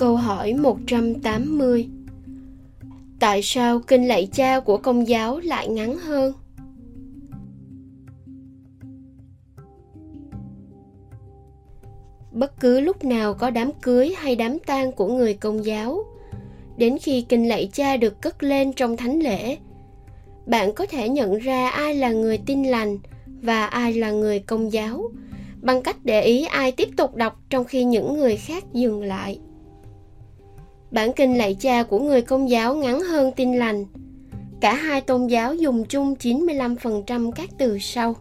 Câu hỏi 180 Tại sao kinh lạy cha của công giáo lại ngắn hơn? Bất cứ lúc nào có đám cưới hay đám tang của người công giáo, đến khi kinh lạy cha được cất lên trong thánh lễ, bạn có thể nhận ra ai là người tin lành và ai là người công giáo bằng cách để ý ai tiếp tục đọc trong khi những người khác dừng lại. Bản kinh lạy cha của người công giáo ngắn hơn tin lành. Cả hai tôn giáo dùng chung 95% các từ sau.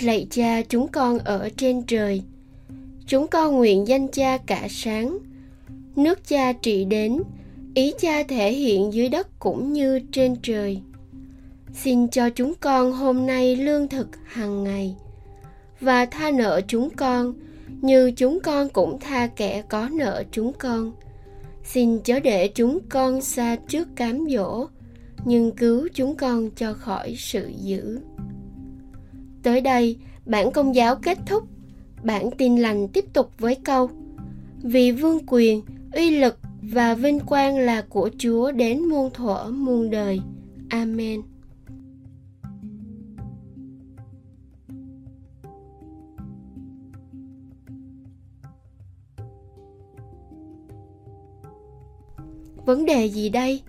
Lạy cha chúng con ở trên trời. Chúng con nguyện danh cha cả sáng. Nước cha trị đến, ý cha thể hiện dưới đất cũng như trên trời. Xin cho chúng con hôm nay lương thực hàng ngày và tha nợ chúng con như chúng con cũng tha kẻ có nợ chúng con xin chớ để chúng con xa trước cám dỗ, nhưng cứu chúng con cho khỏi sự dữ. Tới đây, bản công giáo kết thúc. Bản tin lành tiếp tục với câu, vì vương quyền, uy lực và vinh quang là của chúa đến muôn thuở muôn đời. Amen. Vấn đề gì đây?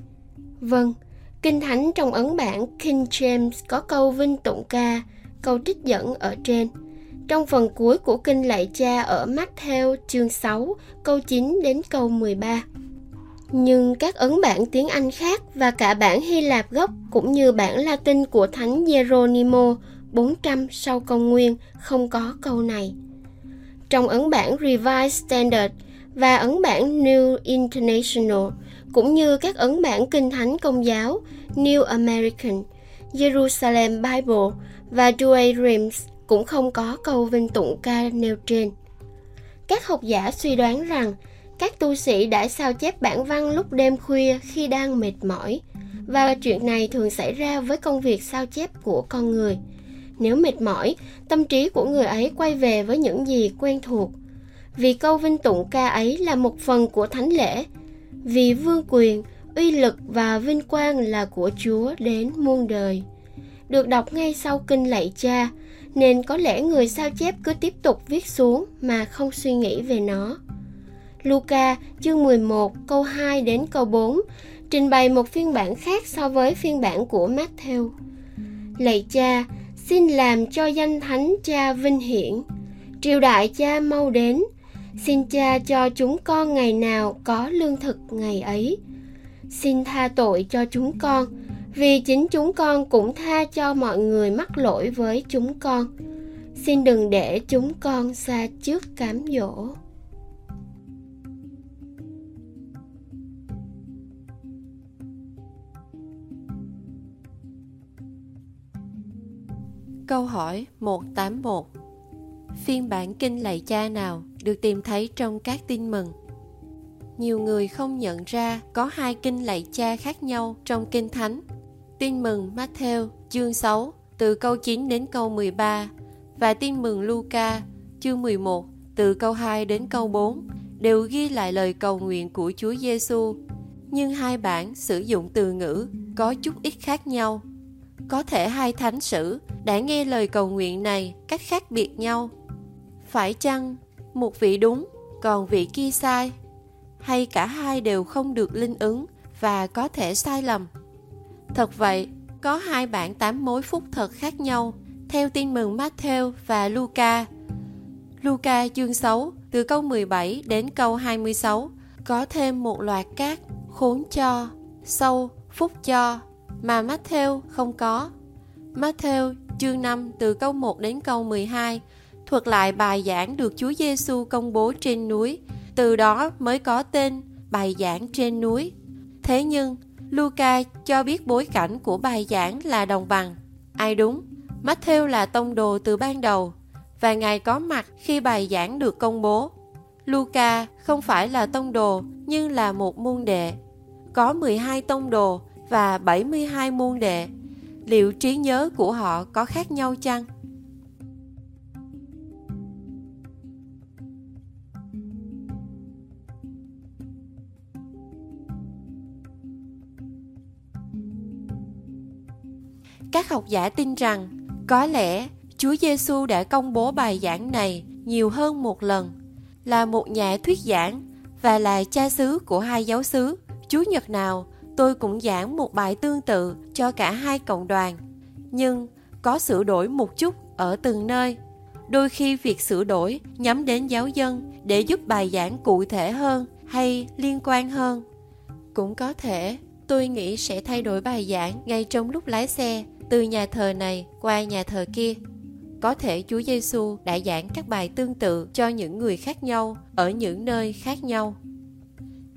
Vâng, Kinh Thánh trong ấn bản King James có câu vinh tụng ca, câu trích dẫn ở trên. Trong phần cuối của Kinh Lạy Cha ở Matthew chương 6, câu 9 đến câu 13. Nhưng các ấn bản tiếng Anh khác và cả bản Hy Lạp gốc cũng như bản Latin của Thánh Geronimo 400 sau công nguyên không có câu này. Trong ấn bản Revised Standard và ấn bản New International – cũng như các ấn bản kinh thánh công giáo New American, Jerusalem Bible và Douay Rheims cũng không có câu vinh tụng ca nêu trên. Các học giả suy đoán rằng các tu sĩ đã sao chép bản văn lúc đêm khuya khi đang mệt mỏi và chuyện này thường xảy ra với công việc sao chép của con người. Nếu mệt mỏi, tâm trí của người ấy quay về với những gì quen thuộc. Vì câu vinh tụng ca ấy là một phần của thánh lễ vì vương quyền, uy lực và vinh quang là của Chúa đến muôn đời. Được đọc ngay sau kinh lạy cha, nên có lẽ người sao chép cứ tiếp tục viết xuống mà không suy nghĩ về nó. Luca chương 11 câu 2 đến câu 4 trình bày một phiên bản khác so với phiên bản của Matthew. Lạy cha, xin làm cho danh thánh cha vinh hiển. Triều đại cha mau đến, Xin cha cho chúng con ngày nào có lương thực ngày ấy. Xin tha tội cho chúng con, vì chính chúng con cũng tha cho mọi người mắc lỗi với chúng con. Xin đừng để chúng con xa trước cám dỗ. Câu hỏi 181 Phiên bản kinh lạy cha nào được tìm thấy trong các tin mừng? Nhiều người không nhận ra có hai kinh lạy cha khác nhau trong kinh thánh. Tin mừng Matthew chương 6 từ câu 9 đến câu 13 và tin mừng Luca chương 11 từ câu 2 đến câu 4 đều ghi lại lời cầu nguyện của Chúa Giêsu, nhưng hai bản sử dụng từ ngữ có chút ít khác nhau. Có thể hai thánh sử đã nghe lời cầu nguyện này cách khác biệt nhau. Phải chăng một vị đúng, còn vị kia sai? Hay cả hai đều không được linh ứng và có thể sai lầm? Thật vậy, có hai bản tám mối phúc thật khác nhau theo tin mừng Matthew và Luca. Luca chương 6 từ câu 17 đến câu 26 có thêm một loạt các khốn cho, sâu, phúc cho mà Matthew không có. Matthew chương 5 từ câu 1 đến câu 12 thuật lại bài giảng được Chúa Giêsu công bố trên núi, từ đó mới có tên bài giảng trên núi. Thế nhưng, Luca cho biết bối cảnh của bài giảng là đồng bằng. Ai đúng? Matthew là tông đồ từ ban đầu và ngài có mặt khi bài giảng được công bố. Luca không phải là tông đồ nhưng là một môn đệ. Có 12 tông đồ và 72 môn đệ. Liệu trí nhớ của họ có khác nhau chăng? Các học giả tin rằng có lẽ Chúa Giêsu đã công bố bài giảng này nhiều hơn một lần, là một nhà thuyết giảng và là cha xứ của hai giáo xứ. Chúa Nhật nào tôi cũng giảng một bài tương tự cho cả hai cộng đoàn. Nhưng có sửa đổi một chút ở từng nơi. Đôi khi việc sửa đổi nhắm đến giáo dân để giúp bài giảng cụ thể hơn hay liên quan hơn. Cũng có thể tôi nghĩ sẽ thay đổi bài giảng ngay trong lúc lái xe từ nhà thờ này qua nhà thờ kia. Có thể Chúa Giêsu đã giảng các bài tương tự cho những người khác nhau, ở những nơi khác nhau.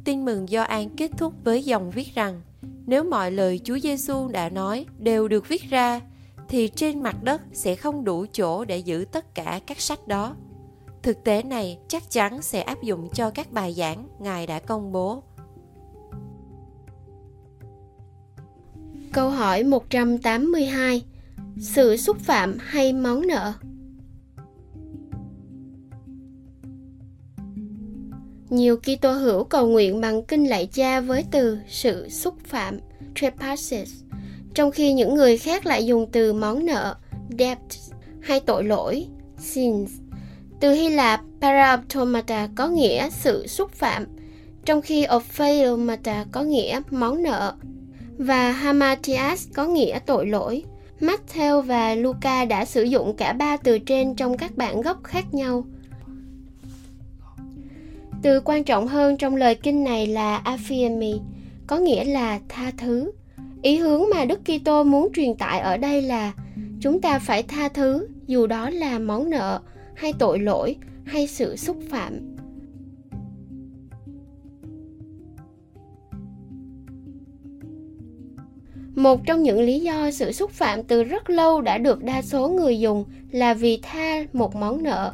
Tin mừng do An kết thúc với dòng viết rằng, nếu mọi lời Chúa Giêsu đã nói đều được viết ra, thì trên mặt đất sẽ không đủ chỗ để giữ tất cả các sách đó. Thực tế này chắc chắn sẽ áp dụng cho các bài giảng Ngài đã công bố. Câu hỏi 182 Sự xúc phạm hay món nợ? Nhiều Kitô hữu cầu nguyện bằng kinh lạy cha với từ sự xúc phạm trespasses, trong khi những người khác lại dùng từ món nợ debt hay tội lỗi sins. Từ Hy Lạp, paraptomata có nghĩa sự xúc phạm, trong khi opheomata có nghĩa món nợ và hamartias có nghĩa tội lỗi. Matthew và Luca đã sử dụng cả ba từ trên trong các bản gốc khác nhau. Từ quan trọng hơn trong lời kinh này là aphiemi, có nghĩa là tha thứ. Ý hướng mà Đức Kitô muốn truyền tải ở đây là chúng ta phải tha thứ dù đó là món nợ hay tội lỗi hay sự xúc phạm. Một trong những lý do sự xúc phạm từ rất lâu đã được đa số người dùng là vì tha một món nợ.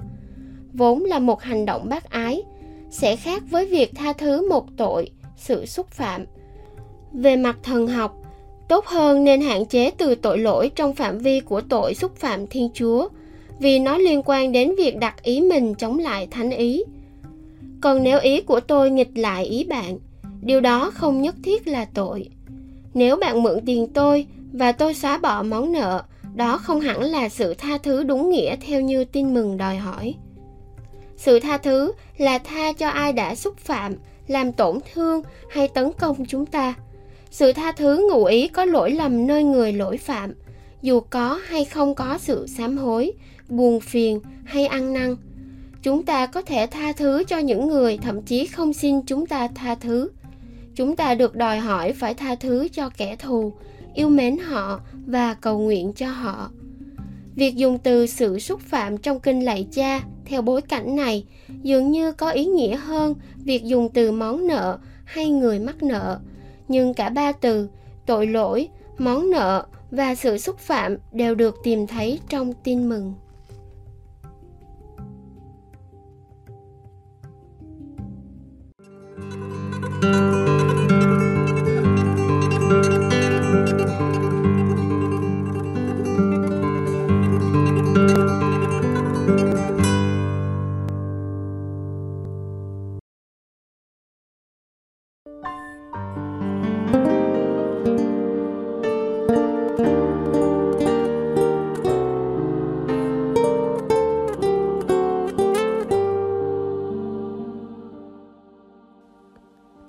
Vốn là một hành động bác ái, sẽ khác với việc tha thứ một tội, sự xúc phạm. Về mặt thần học, tốt hơn nên hạn chế từ tội lỗi trong phạm vi của tội xúc phạm Thiên Chúa, vì nó liên quan đến việc đặt ý mình chống lại thánh ý. Còn nếu ý của tôi nghịch lại ý bạn, điều đó không nhất thiết là tội nếu bạn mượn tiền tôi và tôi xóa bỏ món nợ, đó không hẳn là sự tha thứ đúng nghĩa theo như tin mừng đòi hỏi. Sự tha thứ là tha cho ai đã xúc phạm, làm tổn thương hay tấn công chúng ta. Sự tha thứ ngụ ý có lỗi lầm nơi người lỗi phạm, dù có hay không có sự sám hối, buồn phiền hay ăn năn. Chúng ta có thể tha thứ cho những người thậm chí không xin chúng ta tha thứ chúng ta được đòi hỏi phải tha thứ cho kẻ thù, yêu mến họ và cầu nguyện cho họ. Việc dùng từ sự xúc phạm trong kinh lạy cha theo bối cảnh này dường như có ý nghĩa hơn việc dùng từ món nợ hay người mắc nợ. Nhưng cả ba từ, tội lỗi, món nợ và sự xúc phạm đều được tìm thấy trong tin mừng.